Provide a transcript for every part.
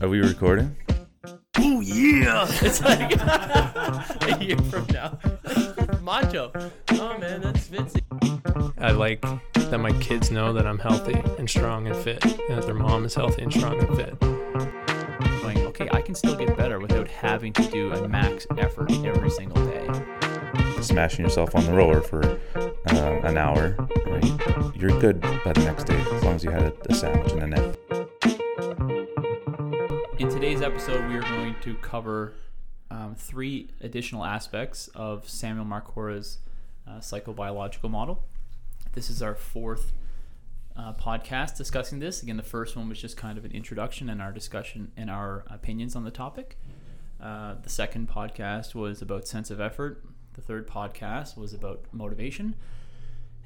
Are we recording? Oh yeah! It's like a year from now. Macho. Oh man, that's Vince. I like that my kids know that I'm healthy and strong and fit, and that their mom is healthy and strong and fit. Going, okay, I can still get better without having to do a max effort every single day. Smashing yourself on the roller for uh, an hour, right? You're good by the next day as long as you had a, a sandwich and a nap. In today's episode, we are going to cover um, three additional aspects of Samuel Marcora's uh, psychobiological model. This is our fourth uh, podcast discussing this. Again, the first one was just kind of an introduction and our discussion and our opinions on the topic. Uh, the second podcast was about sense of effort. The third podcast was about motivation.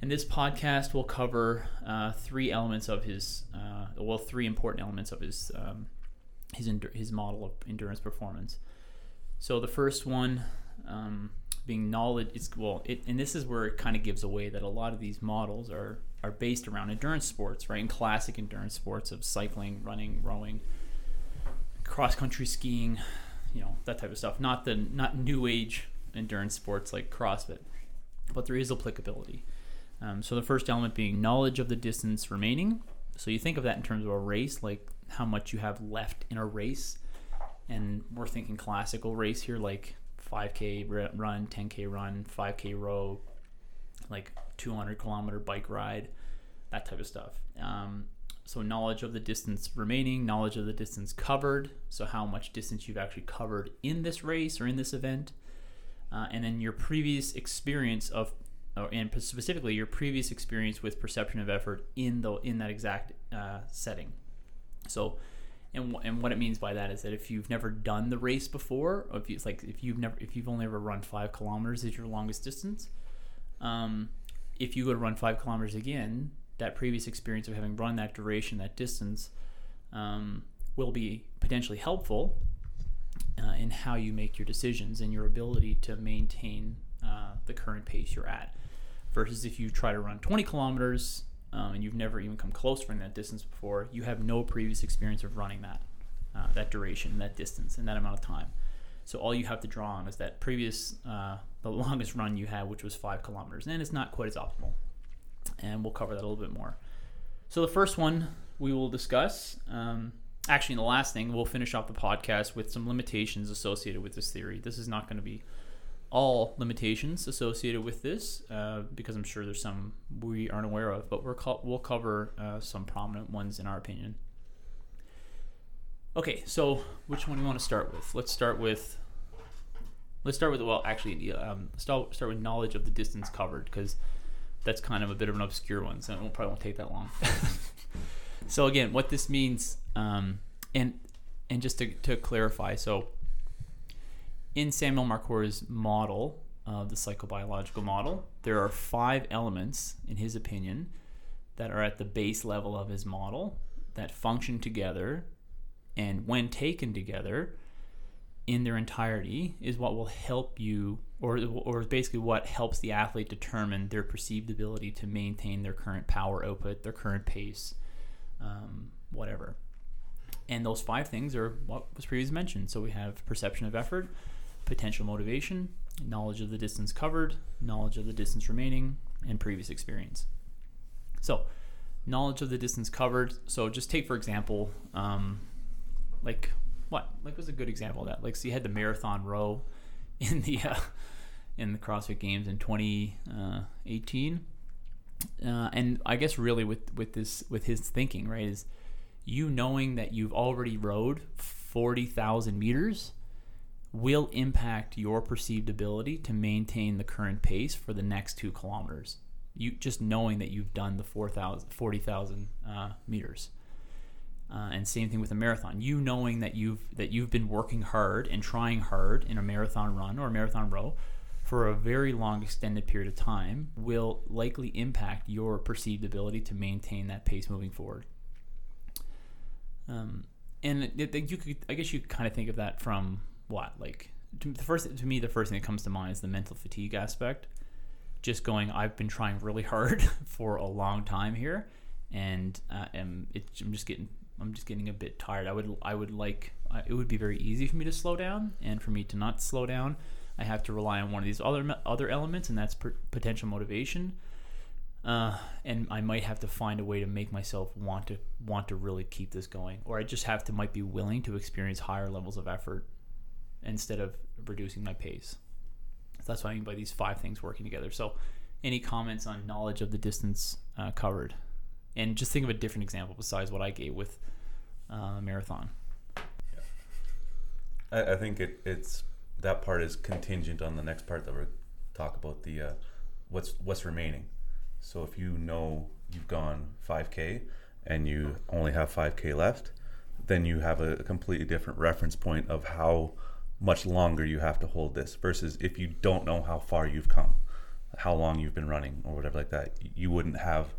And this podcast will cover uh, three elements of his, uh, well, three important elements of his um, his his model of endurance performance. So the first one um, being knowledge. It's well, it, and this is where it kind of gives away that a lot of these models are are based around endurance sports, right? In classic endurance sports of cycling, running, rowing, cross country skiing, you know that type of stuff. Not the not new age endurance sports like CrossFit, but there is applicability. Um, so the first element being knowledge of the distance remaining. So you think of that in terms of a race, like how much you have left in a race, and we're thinking classical race here, like 5k run, 10k run, 5k row, like 200 kilometer bike ride, that type of stuff. Um, so knowledge of the distance remaining, knowledge of the distance covered, so how much distance you've actually covered in this race or in this event, uh, and then your previous experience of, or, and specifically your previous experience with perception of effort in the in that exact uh, setting. So, and and what it means by that is that if you've never done the race before, or if you like if you've never if you've only ever run five kilometers as your longest distance, um, if you go to run five kilometers again, that previous experience of having run that duration, that distance, um, will be potentially helpful uh, in how you make your decisions and your ability to maintain uh, the current pace you're at. Versus if you try to run 20 kilometers um, and you've never even come close to running that distance before, you have no previous experience of running that, uh, that duration, that distance, and that amount of time. So all you have to draw on is that previous, uh, the longest run you had, which was five kilometers, and it's not quite as optimal. And we'll cover that a little bit more. So the first one we will discuss. Um, actually, the last thing we'll finish off the podcast with some limitations associated with this theory. This is not going to be all limitations associated with this uh, because I'm sure there's some we aren't aware of, but we're co- we'll cover uh, some prominent ones in our opinion. Okay, so which one do you want to start with? Let's start with. Let's start with well, actually, um, start start with knowledge of the distance covered because that's kind of a bit of an obscure one, so it probably won't take that long. so again, what this means, um, and and just to, to clarify, so in Samuel Marcora's model of the psychobiological model, there are five elements, in his opinion, that are at the base level of his model that function together, and when taken together in their entirety, is what will help you, or or basically what helps the athlete determine their perceived ability to maintain their current power output, their current pace, um, whatever. And those five things are what was previously mentioned. So we have perception of effort, potential motivation, knowledge of the distance covered, knowledge of the distance remaining, and previous experience. So, knowledge of the distance covered. So, just take for example, um, like what? Like was a good example of that. Like, so you had the marathon row in the uh, in the CrossFit Games in 2018, uh, uh, and I guess really with with this with his thinking, right, is you knowing that you've already rode 40,000 meters will impact your perceived ability to maintain the current pace for the next two kilometers. You just knowing that you've done the 4,000, 40,000 uh, meters. Uh, and same thing with a marathon. You knowing that you've that you've been working hard and trying hard in a marathon run or a marathon row for a very long extended period of time will likely impact your perceived ability to maintain that pace moving forward. Um, and it, it, you could, I guess you kind of think of that from what like to, the first to me the first thing that comes to mind is the mental fatigue aspect just going i've been trying really hard for a long time here and uh, am it, i'm just getting I'm just getting a bit tired. I would I would like I, it would be very easy for me to slow down, and for me to not slow down, I have to rely on one of these other other elements, and that's per- potential motivation. Uh, and I might have to find a way to make myself want to want to really keep this going, or I just have to might be willing to experience higher levels of effort instead of reducing my pace. So that's what I mean by these five things working together. So, any comments on knowledge of the distance uh, covered? And just think of a different example besides what I gave with uh, marathon. I, I think it, it's that part is contingent on the next part that we're talk about the uh, what's what's remaining. So if you know you've gone 5k and you only have 5k left, then you have a completely different reference point of how much longer you have to hold this versus if you don't know how far you've come, how long you've been running or whatever like that, you wouldn't have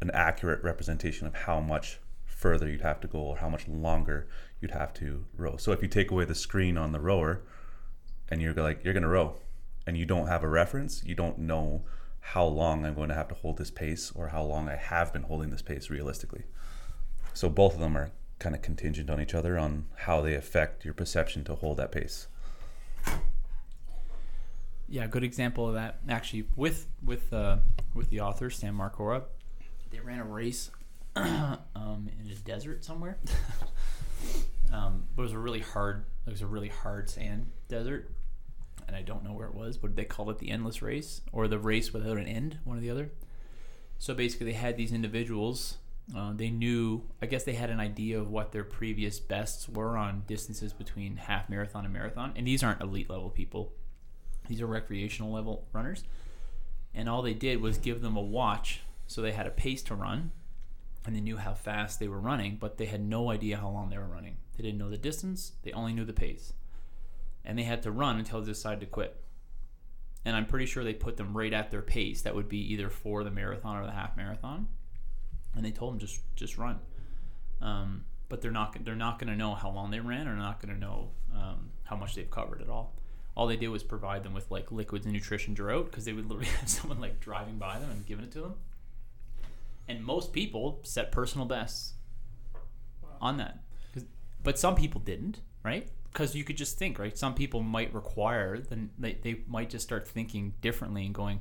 an accurate representation of how much further you'd have to go or how much longer you'd have to row. So if you take away the screen on the rower and you're like you're going to row and you don't have a reference, you don't know how long I'm going to have to hold this pace or how long I have been holding this pace realistically. So both of them are kind of contingent on each other on how they affect your perception to hold that pace. Yeah, good example of that. Actually, with with uh, with the author Sam Marcora, they ran a race um, in a desert somewhere. um, it was a really hard. It was a really hard sand desert, and I don't know where it was. But they called it the endless race or the race without an end, one or the other. So basically, they had these individuals. Uh, they knew, I guess, they had an idea of what their previous bests were on distances between half marathon and marathon. And these aren't elite level people; these are recreational level runners. And all they did was give them a watch, so they had a pace to run, and they knew how fast they were running, but they had no idea how long they were running. They didn't know the distance; they only knew the pace and they had to run until they decided to quit. And I'm pretty sure they put them right at their pace. That would be either for the marathon or the half marathon. And they told them just just run. Um, but they're not they're not going to know how long they ran, or not going to know um, how much they've covered at all. All they did was provide them with like liquids and nutrition throughout, because they would literally have someone like driving by them and giving it to them. And most people set personal bests on that, but some people didn't, right? because you could just think right some people might require then they, they might just start thinking differently and going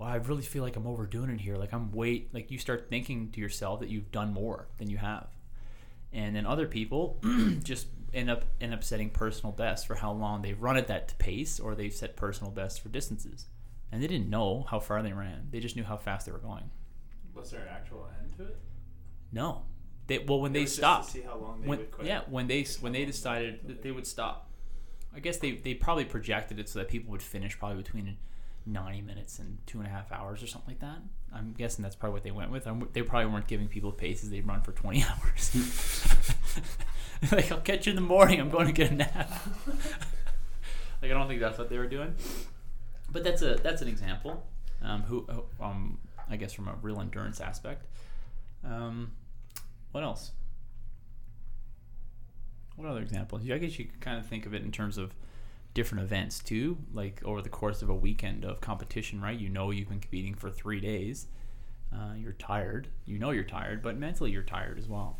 well i really feel like i'm overdoing it here. Like i'm way like you start thinking to yourself that you've done more than you have. And then other people just end up end up setting personal bests for how long they've run at that pace or they've set personal bests for distances. And they didn't know how far they ran. They just knew how fast they were going. Was there an actual end to it? no. They well when It they stopped see how long they when, would quit. yeah when they when they decided that they would stop. I guess they, they probably projected it so that people would finish probably between 90 minutes and two and a half hours or something like that. I'm guessing that's probably what they went with. I'm, they probably weren't giving people paces. They'd run for 20 hours. Like i'll catch you in the morning. I'm going to get a nap. Like i don't think that's what they were doing. But that's a that's an example um, who um, i guess from a real endurance aspect. Um, what else? What other examples? I guess you could kind of think of it in terms of different events too, like over the course of a weekend of competition, right? You know you've been competing for three days. Uh, you're tired. You know you're tired, but mentally you're tired as well.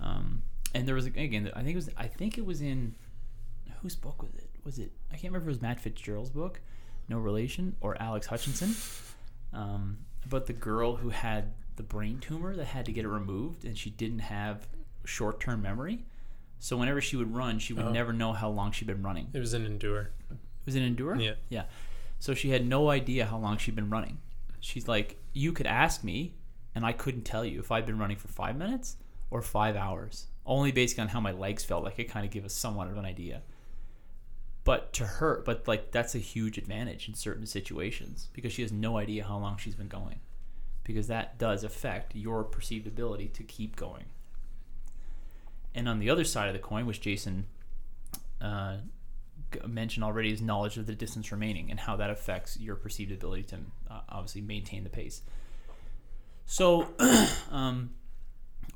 Um, and there was again, I think it was, I think it was in whose book was it? Was it? I can't remember. It was Matt Fitzgerald's book, No Relation, or Alex Hutchinson, um, about the girl who had the brain tumor that had to get it removed, and she didn't have short-term memory. So whenever she would run, she would Oh. never know how long she'd been running. It was an endure. It was an endure? Yeah. Yeah. So she had no idea how long she'd been running. She's like, you could ask me, and I couldn't tell you if I'd been running for five minutes or five hours. Only based on how my legs felt. Like it kind of give us somewhat of an idea. But to her, but like that's a huge advantage in certain situations because she has no idea how long she's been going. Because that does affect your perceived ability to keep going. And on the other side of the coin, which Jason uh, mentioned already is knowledge of the distance remaining and how that affects your perceived ability to uh, obviously maintain the pace. So, um,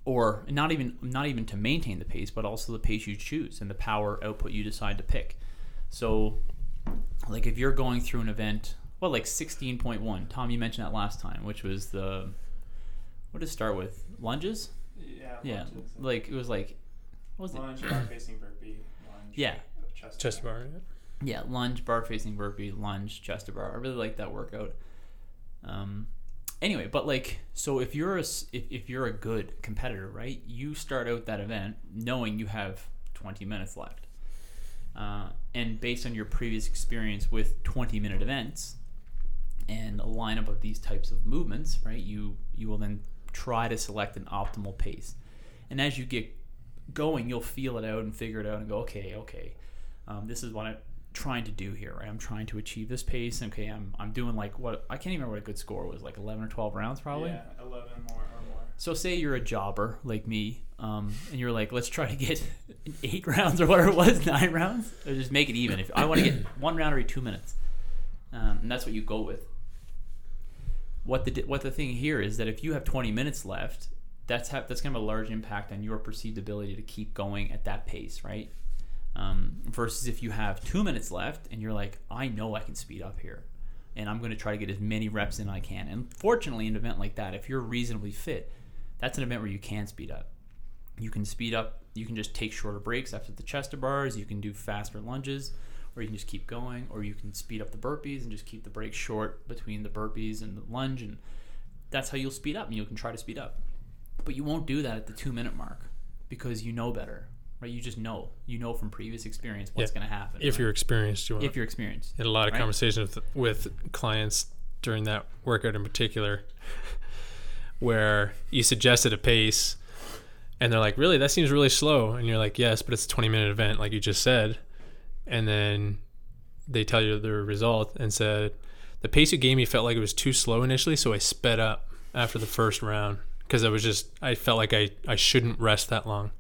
or not even not even to maintain the pace, but also the pace you choose and the power output you decide to pick. So, like if you're going through an event, well, like 16.1, Tom, you mentioned that last time, which was the what did it start with? Lunges. Yeah, Yeah, lunges, like it was like, what was it? lunge, bar facing burpee, lunge. Yeah. chest. Chest bar. Yeah, lunge, bar facing burpee, lunge, chest to bar. I really like that workout. Um, anyway, but like, so if you're a s- if, if you're a good competitor, right? You start out that event knowing you have 20 minutes left, uh, and based on your previous experience with 20 minute events and a lineup of these types of movements, right? You you will then try to select an optimal pace, and as you get going, you'll feel it out and figure it out and go, okay, okay, um, this is what I'm trying to do here, right? I'm trying to achieve this pace. Okay, I'm I'm doing like what I can't even remember what a good score was, like 11 or 12 rounds probably. Yeah, eleven more or more. So say you're a jobber like me, um, and you're like, let's try to get eight rounds or whatever it was, nine rounds, or just make it even. If I want to get one round every two minutes, um, and that's what you go with. What the what the thing here is that if you have 20 minutes left, that's that's gonna have a large impact on your perceived ability to keep going at that pace, right? Um, versus if you have two minutes left and you're like, I know I can speed up here, and I'm going to try to get as many reps in I can. And fortunately, in an event like that, if you're reasonably fit, that's an event where you can speed up. You can speed up. You can just take shorter breaks after the chest to bars. You can do faster lunges, or you can just keep going, or you can speed up the burpees and just keep the breaks short between the burpees and the lunge, and that's how you'll speed up. And you can try to speed up, but you won't do that at the two minute mark because you know better, right? You just know. You know from previous experience what's Yeah. going to happen. If right? you're experienced, you want. if you're experienced. had a lot of right? conversations with, with clients during that workout in particular where you suggested a pace and they're like really that seems really slow and you're like yes but it's a 20 minute event like you just said and then they tell you the result and said the pace you gave me felt like it was too slow initially so i sped up after the first round because i was just i felt like i, I shouldn't rest that long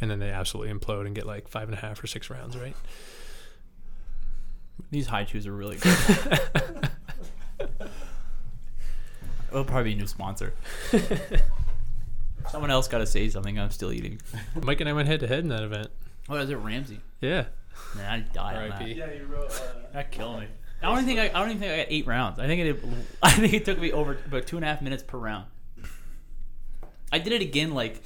and then they absolutely implode and get like five and a half or six rounds right These Hi-Chews are really good. It'll probably be a new sponsor. Someone else got to say something. I'm still eating. mike and i went head to head in that event What is it, Ramsey? yeah Man, I die on that. R.I.P.. Yeah, you wrote. Uh, That killed me. I don't even think I, I don't even think I got eight rounds. I think it. I think it took me over about two and a half minutes per round. I did it again like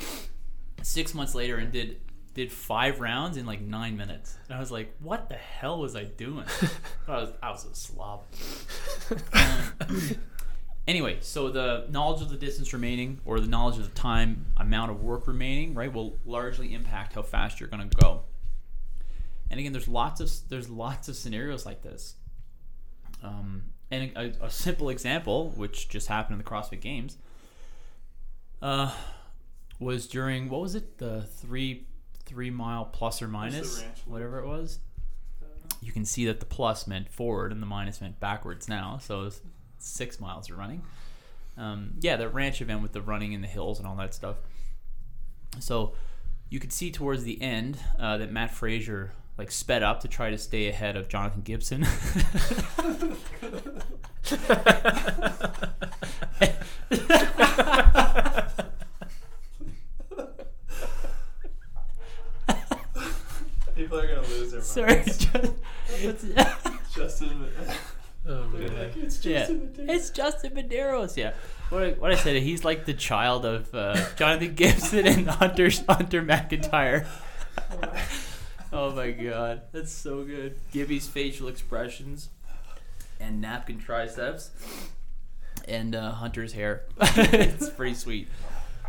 six months later and did did five rounds in like nine minutes. And I was like, what the hell was I doing? I was I was a slob. Um, anyway, so the knowledge of the distance remaining or the knowledge of the time amount of work remaining, right, will largely impact how fast you're going to go. And again, there's lots of there's lots of scenarios like this. Um, and a, a simple example, which just happened in the CrossFit Games, uh, was during what was it the three three mile plus or minus whatever it was. You can see that the plus meant forward and the minus meant backwards now. So it's six miles of running. Um, yeah, the ranch event with the running in the hills and all that stuff. So you could see towards the end uh, that Matt Fraser like sped up to try to stay ahead of Jonathan Gibson. people are gonna lose their Sorry, minds. just, it's, Justin. oh, man. like, it's yeah, Justin Medeiros." it's Justin Medeiros. Yeah, what I, what I said, he's like the child of uh, Jonathan Gibson and Hunter Hunter McIntyre. oh my god, that's so good. Gibby's facial expressions and napkin triceps and uh, Hunter's hair. it's pretty sweet.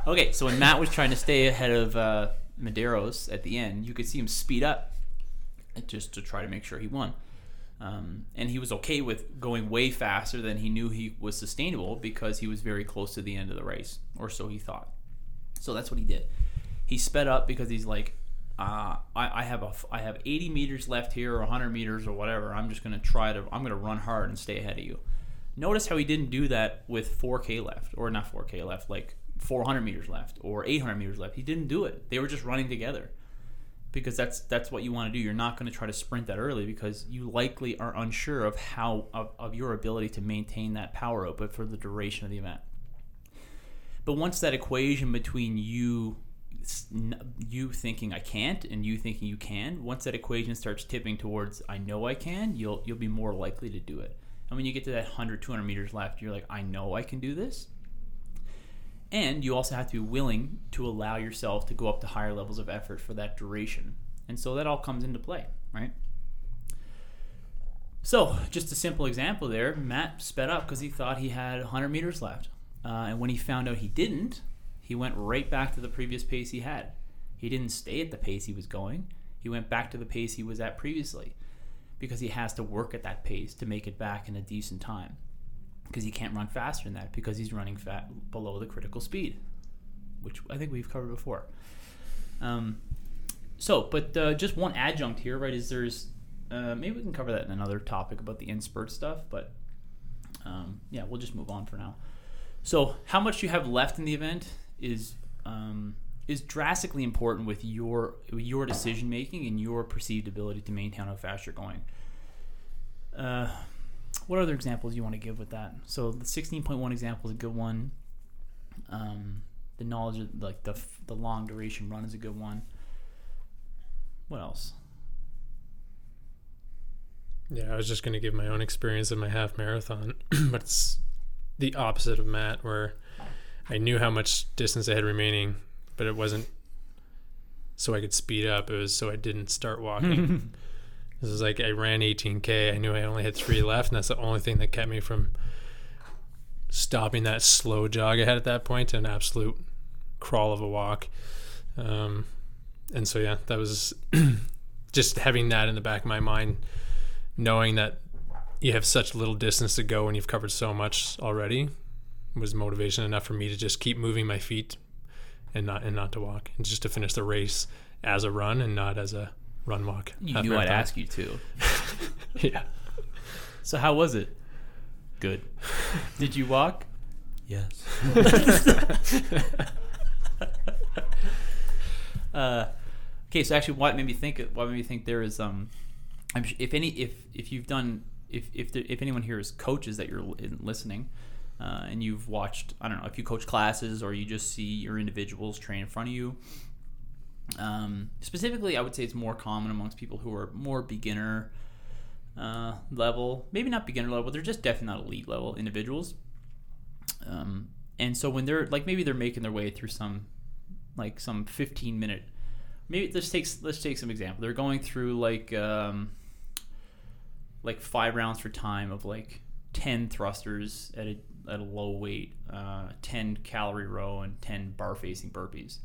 Okay, so when Matt was trying to stay ahead of uh, Medeiros at the end, you could see him speed up just to try to make sure he won. Um, and he was okay with going way faster than he knew he was sustainable because he was very close to the end of the race, or so he thought. So that's what he did. He sped up because he's like, uh, I, I have a, I have 80 meters left here, or 100 meters, or whatever. I'm just gonna try to, I'm gonna run hard and stay ahead of you. Notice how he didn't do that with 4K left, or not 4K left, like 400 meters left, or 800 meters left. He didn't do it. They were just running together because that's that's what you want to do. You're not going to try to sprint that early because you likely are unsure of how of, of your ability to maintain that power output for the duration of the event. But once that equation between you you thinking I can't and you thinking you can, once that equation starts tipping towards I know I can, you'll you'll be more likely to do it. And when you get to that 100 200 meters left, you're like I know I can do this. And you also have to be willing to allow yourself to go up to higher levels of effort for that duration. And so that all comes into play, right? So, just a simple example there Matt sped up because he thought he had 100 meters left. Uh, and when he found out he didn't, he went right back to the previous pace he had. He didn't stay at the pace he was going, he went back to the pace he was at previously because he has to work at that pace to make it back in a decent time. Because he can't run faster than that because he's running fat below the critical speed, which I think we've covered before. Um, so, but uh, just one adjunct here, right? Is there's uh, maybe we can cover that in another topic about the end-spurt stuff, but um, yeah, we'll just move on for now. So, how much you have left in the event is um, is drastically important with your your decision making and your perceived ability to maintain how fast you're going. Uh, what other examples you want to give with that? So the 16.1 example is a good one. Um, the knowledge of like the the long duration run is a good one. What else? Yeah, I was just going to give my own experience in my half marathon, but it's the opposite of Matt, where I knew how much distance I had remaining, but it wasn't so I could speed up. It was so I didn't start walking. this is like I ran 18K. I knew I only had three left, and that's the only thing that kept me from stopping that slow jog I had at that point an absolute crawl of a walk. Um, and so, yeah, that was just having that in the back of my mind knowing that you have such little distance to go and you've covered so much already was motivation enough for me to just keep moving my feet and not and not to walk and just to finish the race as a run and not as a run walk. You knew I'd ask you to. yeah. So how was it? Good. Did you walk? Yes. Uh, okay, so actually, what made me think? What made me think there is um, I'm, if any, if if you've done, if if there, if anyone here is coaches that you're li- listening, uh, and you've watched, I don't know, if you coach classes or you just see your individuals train in front of you. Um, specifically, I would say it's more common amongst people who are more beginner uh, level, maybe not beginner level, they're just definitely not elite level individuals. Um, and so when they're like maybe they're making their way through some like some 15 minute maybe let's take let's take some example they're going through like um, like five rounds for time of like 10 thrusters at a, at a low weight uh, 10 calorie row and 10 bar facing burpees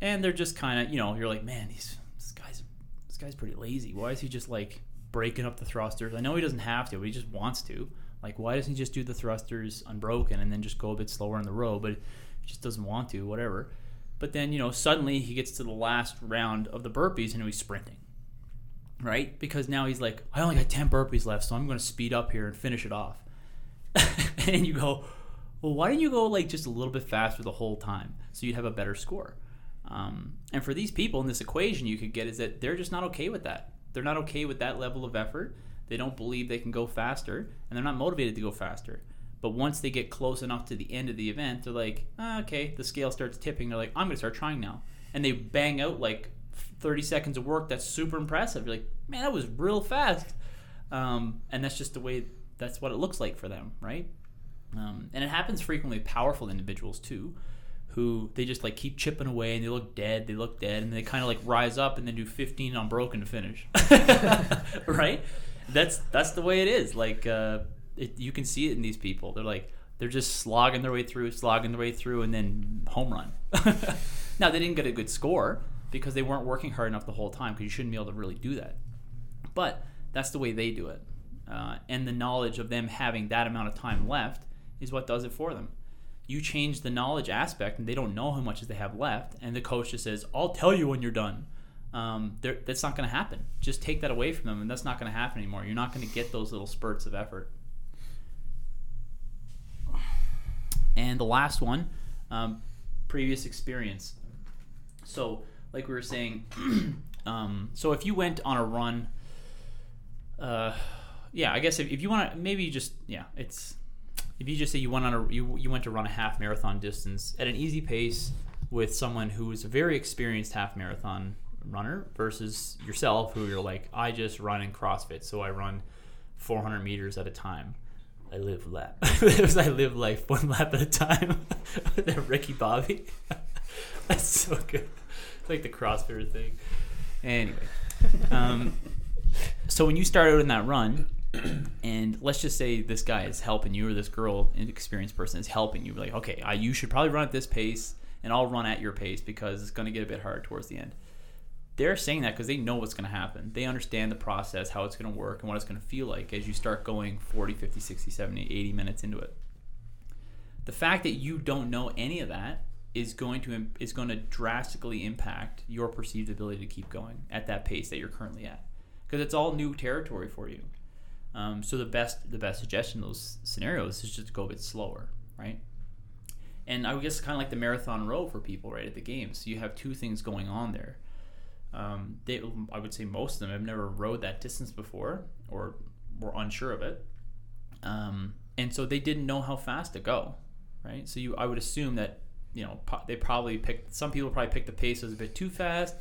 and they're just kind of you know you're like man he's this guy's this guy's pretty lazy why is he just like breaking up the thrusters i know he doesn't have to but he just wants to like why doesn't he just do the thrusters unbroken and then just go a bit slower in the row but he just doesn't want to whatever but then, you know, suddenly he gets to the last round of the burpees and he's sprinting. Right? Because now he's like, I only got 10 burpees left, so I'm going to speed up here and finish it off. and you go, well, why didn't you go like just a little bit faster the whole time so you'd have a better score? Um, and for these people in this equation, you could get is that they're just not okay with that. They're not okay with that level of effort. They don't believe they can go faster, and they're not motivated to go faster. But once they get close enough to the end of the event, they're like, ah, okay, the scale starts tipping. They're like, I'm going to start trying now. And they bang out like 30 seconds of work that's super impressive. You're like, man, that was real fast. Um, and that's just the way, that's what it looks like for them, right? Um, and it happens frequently with powerful individuals too, who they just like keep chipping away and they look dead, they look dead, and they kind of like rise up and then do 15 unbroken to finish, right? That's that's the way it is. Like uh, it, you can see it in these people. They're like they're just slogging their way through, slogging their way through, and then home run. now they didn't get a good score because they weren't working hard enough the whole time. Because you shouldn't be able to really do that. But that's the way they do it, uh, and the knowledge of them having that amount of time left is what does it for them. You change the knowledge aspect, and they don't know how much they have left, and the coach just says, "I'll tell you when you're done." Um, that's not going to happen. Just take that away from them, and that's not going to happen anymore. You're not going to get those little spurts of effort. And the last one, um, previous experience. So, like we were saying, um, so if you went on a run, uh, yeah, I guess if, if you want to, maybe just, yeah, it's, if you just say you went on a, you, you went to run a half marathon distance at an easy pace with someone who is a very experienced half marathon runner versus yourself, who you're like, I just run in CrossFit, so I run 400 meters at a time. I live lap. I live life one lap at a time. that Ricky Bobby. That's so good. It's like the CrossFitter thing. Anyway, um, so when you start out in that run, and let's just say this guy is helping you, or this girl, an experienced person, is helping you. Like, okay, I, you should probably run at this pace, and I'll run at your pace because it's going to get a bit hard towards the end. They're saying that because they know what's going to happen. They understand the process, how it's going to work, and what it's going to feel like as you start going 40, 50, 60, 70, 80 minutes into it. The fact that you don't know any of that is going to is going to drastically impact your perceived ability to keep going at that pace that you're currently at because it's all new territory for you. Um, so the best the best suggestion in those scenarios is just to go a bit slower, right? And I guess kind of like the marathon row for people, right, at the games. So you have two things going on there. Um, they, I would say most of them have never rode that distance before or were unsure of it, um, and so they didn't know how fast to go, right? So you, I would assume that you know they probably picked. Some people probably picked the pace as a bit too fast.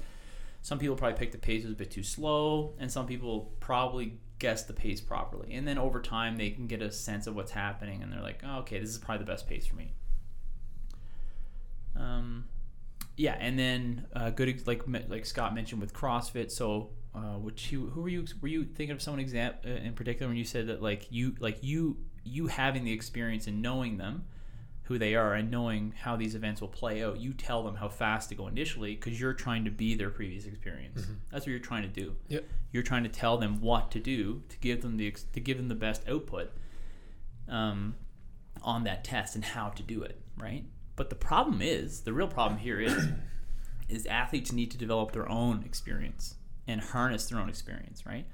Some people probably picked the pace as a bit too slow, and some people probably guessed the pace properly. And then over time, they can get a sense of what's happening, and they're like, oh, "Okay, this is probably the best pace for me." Um, yeah, and then uh, good like like Scott mentioned with CrossFit. So, uh, which you, who were you were you thinking of someone exam uh, in particular when you said that like you like you you having the experience and knowing them who they are and knowing how these events will play out, you tell them how fast to go initially because you're trying to be their previous experience. That's what you're trying to do. Yep. You're trying to tell them what to do to give them the to give them the best output um, on that test and how to do it, right? But the problem is, the real problem here is, is athletes need to develop their own experience and harness their own experience, right?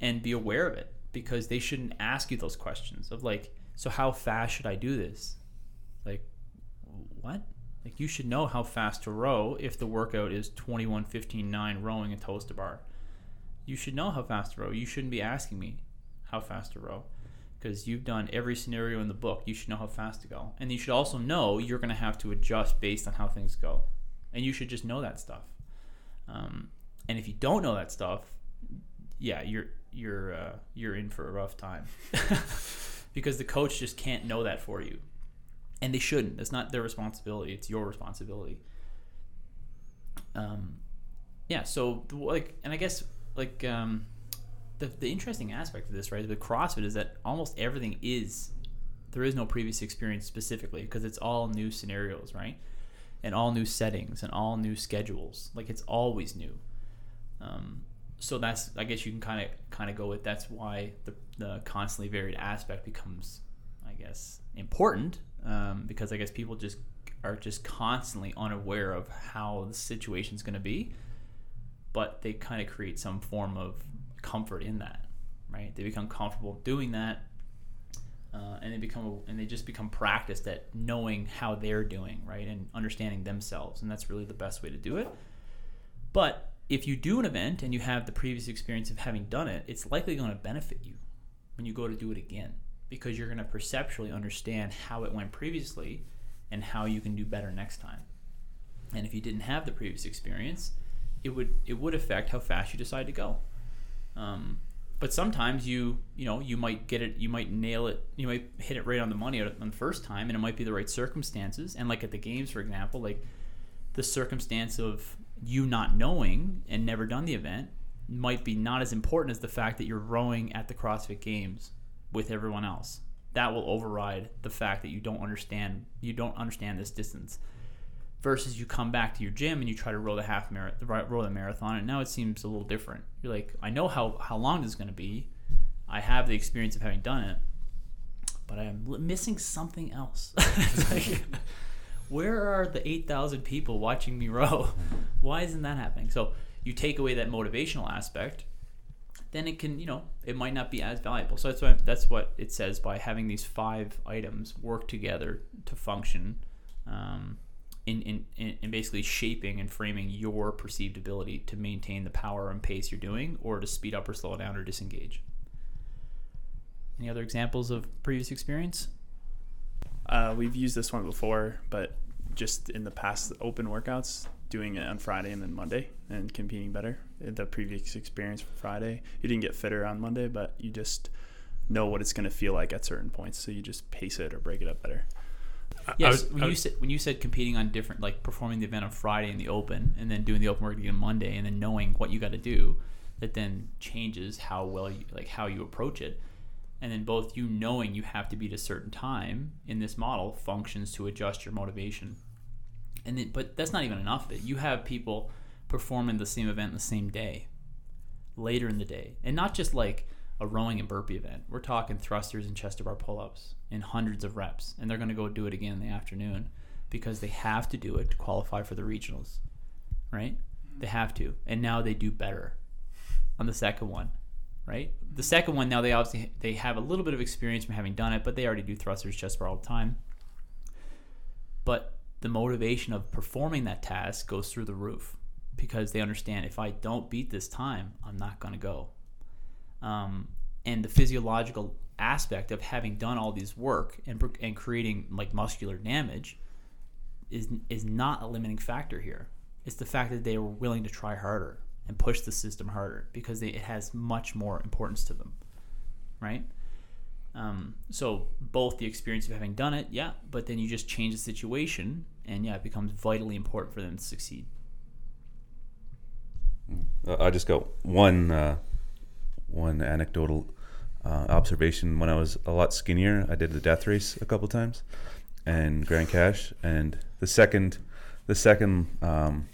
And be aware of it because they shouldn't ask you those questions of like, so how fast should I do this? Like, what? Like you should know how fast to row if the workout is 21 15 9 rowing and toes to bar. You should know how fast to row. You shouldn't be asking me how fast to row because you've done every scenario in the book. You should know how fast to go. And you should also know you're going to have to adjust based on how things go. And you should just know that stuff. Um, and if you don't know that stuff, yeah, you're you're uh, you're in for a rough time because the coach just can't know that for you and they shouldn't. It's not their responsibility. It's your responsibility. Um, yeah. So like, and I guess like um, the the interesting aspect of this, right, with CrossFit is that almost everything is there is no previous experience specifically because it's all new scenarios, right, and all new settings and all new schedules. Like it's always new. Um, so that's I guess you can kind of kind of go with that's why the the constantly varied aspect becomes I guess important um, because I guess people just are just constantly unaware of how the situation's going to be, but they kind of create some form of comfort in that, right? They become comfortable doing that, uh, and they become and they just become practiced at knowing how they're doing, right, and understanding themselves, and that's really the best way to do it. But if you do an event and you have the previous experience of having done it, it's likely going to benefit you when you go to do it again because you're going to perceptually understand how it went previously and how you can do better next time. And if you didn't have the previous experience, it would it would affect how fast you decide to go. Um, but sometimes you you know you might get it you might nail it you might hit it right on the money on the first time and it might be the right circumstances and like at the games for example like the circumstance of you not knowing and never done the event might be not as important as the fact that you're rowing at the CrossFit Games with everyone else. That will override the fact that you don't understand you don't understand this distance. Versus you come back to your gym and you try to row the half marathon, row the marathon, and now it seems a little different. You're like, I know how how long this is going to be. I have the experience of having done it, but I am missing something else. like, where are the 8,000 people watching me row? Why isn't that happening? So you take away that motivational aspect, then it can, you know, it might not be as valuable. So that's what that's what it says by having these five items work together to function, um, in, in, in, basically shaping and framing your perceived ability to maintain the power and pace you're doing, or to speed up or slow down or disengage. Any other examples of previous experience? Uh, we've used this one before, but just in the past open workouts, doing it on Friday and then Monday and competing better. The previous experience for Friday, you didn't get fitter on Monday, but you just know what it's going to feel like at certain points. So you just pace it or break it up better. I- I Yes, was- when you was- said when you said competing on different, like performing the event on Friday in the open, and then doing the open work again Monday, and then knowing what you got to do, that then changes how well you like how you approach it, and then both you knowing you have to be at a certain time in this model functions to adjust your motivation, and but that's not even enough. That you have people performing the same event the same day, later in the day, and not just like a rowing and burpee event. We're talking thrusters and chest bar pull ups in hundreds of reps, and they're going to go do it again in the afternoon because they have to do it to qualify for the regionals, right? They have to, and now they do better on the second one, right? The second one now they obviously they have a little bit of experience from having done it, but they already do thrusters chest bar all the time. But the motivation of performing that task goes through the roof because they understand if I don't beat this time, I'm not going to go um, and the physiological aspect of having done all these work and, and creating like muscular damage is is not a limiting factor here. It's the fact that they were willing to try harder and push the system harder because they, it has much more importance to them, right? Um, so both the experience of having done it, yeah, but then you just change the situation, and yeah, it becomes vitally important for them to succeed. Uh, I just got one uh, one anecdotal uh, observation. When I was a lot skinnier, I did the death race a couple times, and Grande Cache. And the second, the second, um,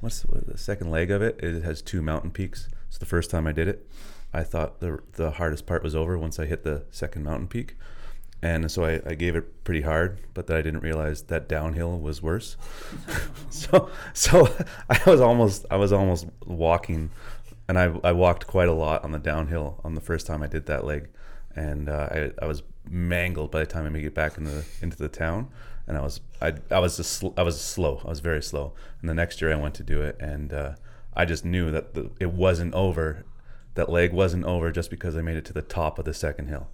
what's the, the second leg of it? It has two mountain peaks. So the first time I did it, I thought the the hardest part was over once I hit the second mountain peak. And so I, I gave it pretty hard, but then I didn't realize that downhill was worse. so so I was almost I was almost walking and I, I walked quite a lot on the downhill on the first time I did that leg, and uh, I, I was mangled by the time I made it back into the into the town, and I was I, I was I was slow. I was very slow, and the next year I went to do it, and uh, I just knew that the, it wasn't over, that leg wasn't over just because I made it to the top of the second hill.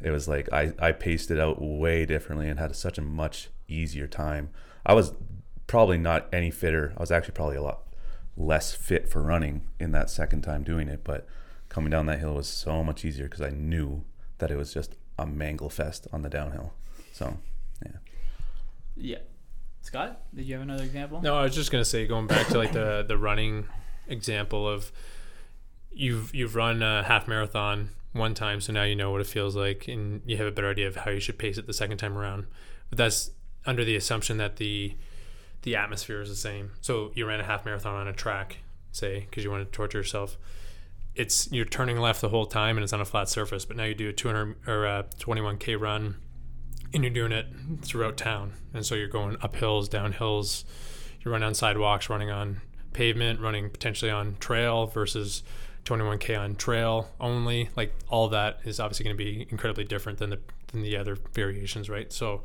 It was like I, I paced it out way differently and had such a much easier time. I was probably not any fitter. I was actually probably a lot less fit for running in that second time doing it, but coming down that hill was so much easier because I knew that it was just a mangle fest on the downhill. So, yeah. Yeah, Scott, did you have another example? No, I was just gonna say, going back to like the the running example of you've you've run a half marathon one time, so now you know what it feels like, and you have a better idea of how you should pace it the second time around. But that's under the assumption that the the atmosphere is the same. So you ran a half marathon on a track, say, because you want to torture yourself. It's you're turning left the whole time, and it's on a flat surface. But now you do a 200 or a 21k run, and you're doing it throughout town, and so you're going up hills, down hills. You're running on sidewalks, running on pavement, running potentially on trail versus 21k on trail only. Like all that is obviously going to be incredibly different than the than the other variations, right? So,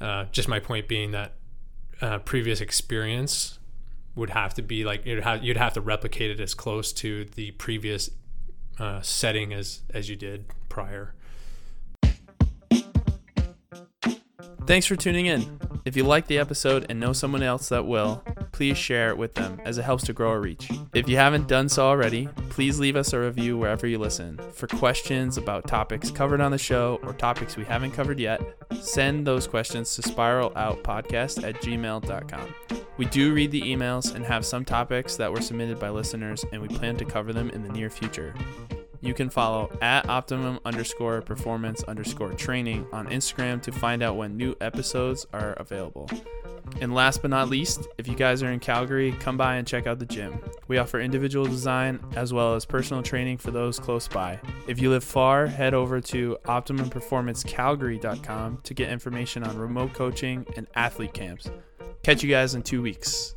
uh, just my point being that uh, previous experience would have to be like you'd have you'd have to replicate it as close to the previous uh, setting as as you did prior. Thanks for tuning in. If you like the episode and know someone else that will, please share it with them as it helps to grow our reach. If you haven't done so already, please leave us a review wherever you listen. For questions about topics covered on the show or topics we haven't covered yet, send those questions to spiraloutpodcast at gmail.com. We do read the emails and have some topics that were submitted by listeners, and we plan to cover them in the near future. You can follow at optimum underscore performance underscore training on Instagram to find out when new episodes are available. And last but not least, if you guys are in Calgary, come by and check out the gym. We offer individual design as well as personal training for those close by. If you live far, head over to optimumperformancecalgary.com to get information on remote coaching and athlete camps. Catch you guys in two weeks.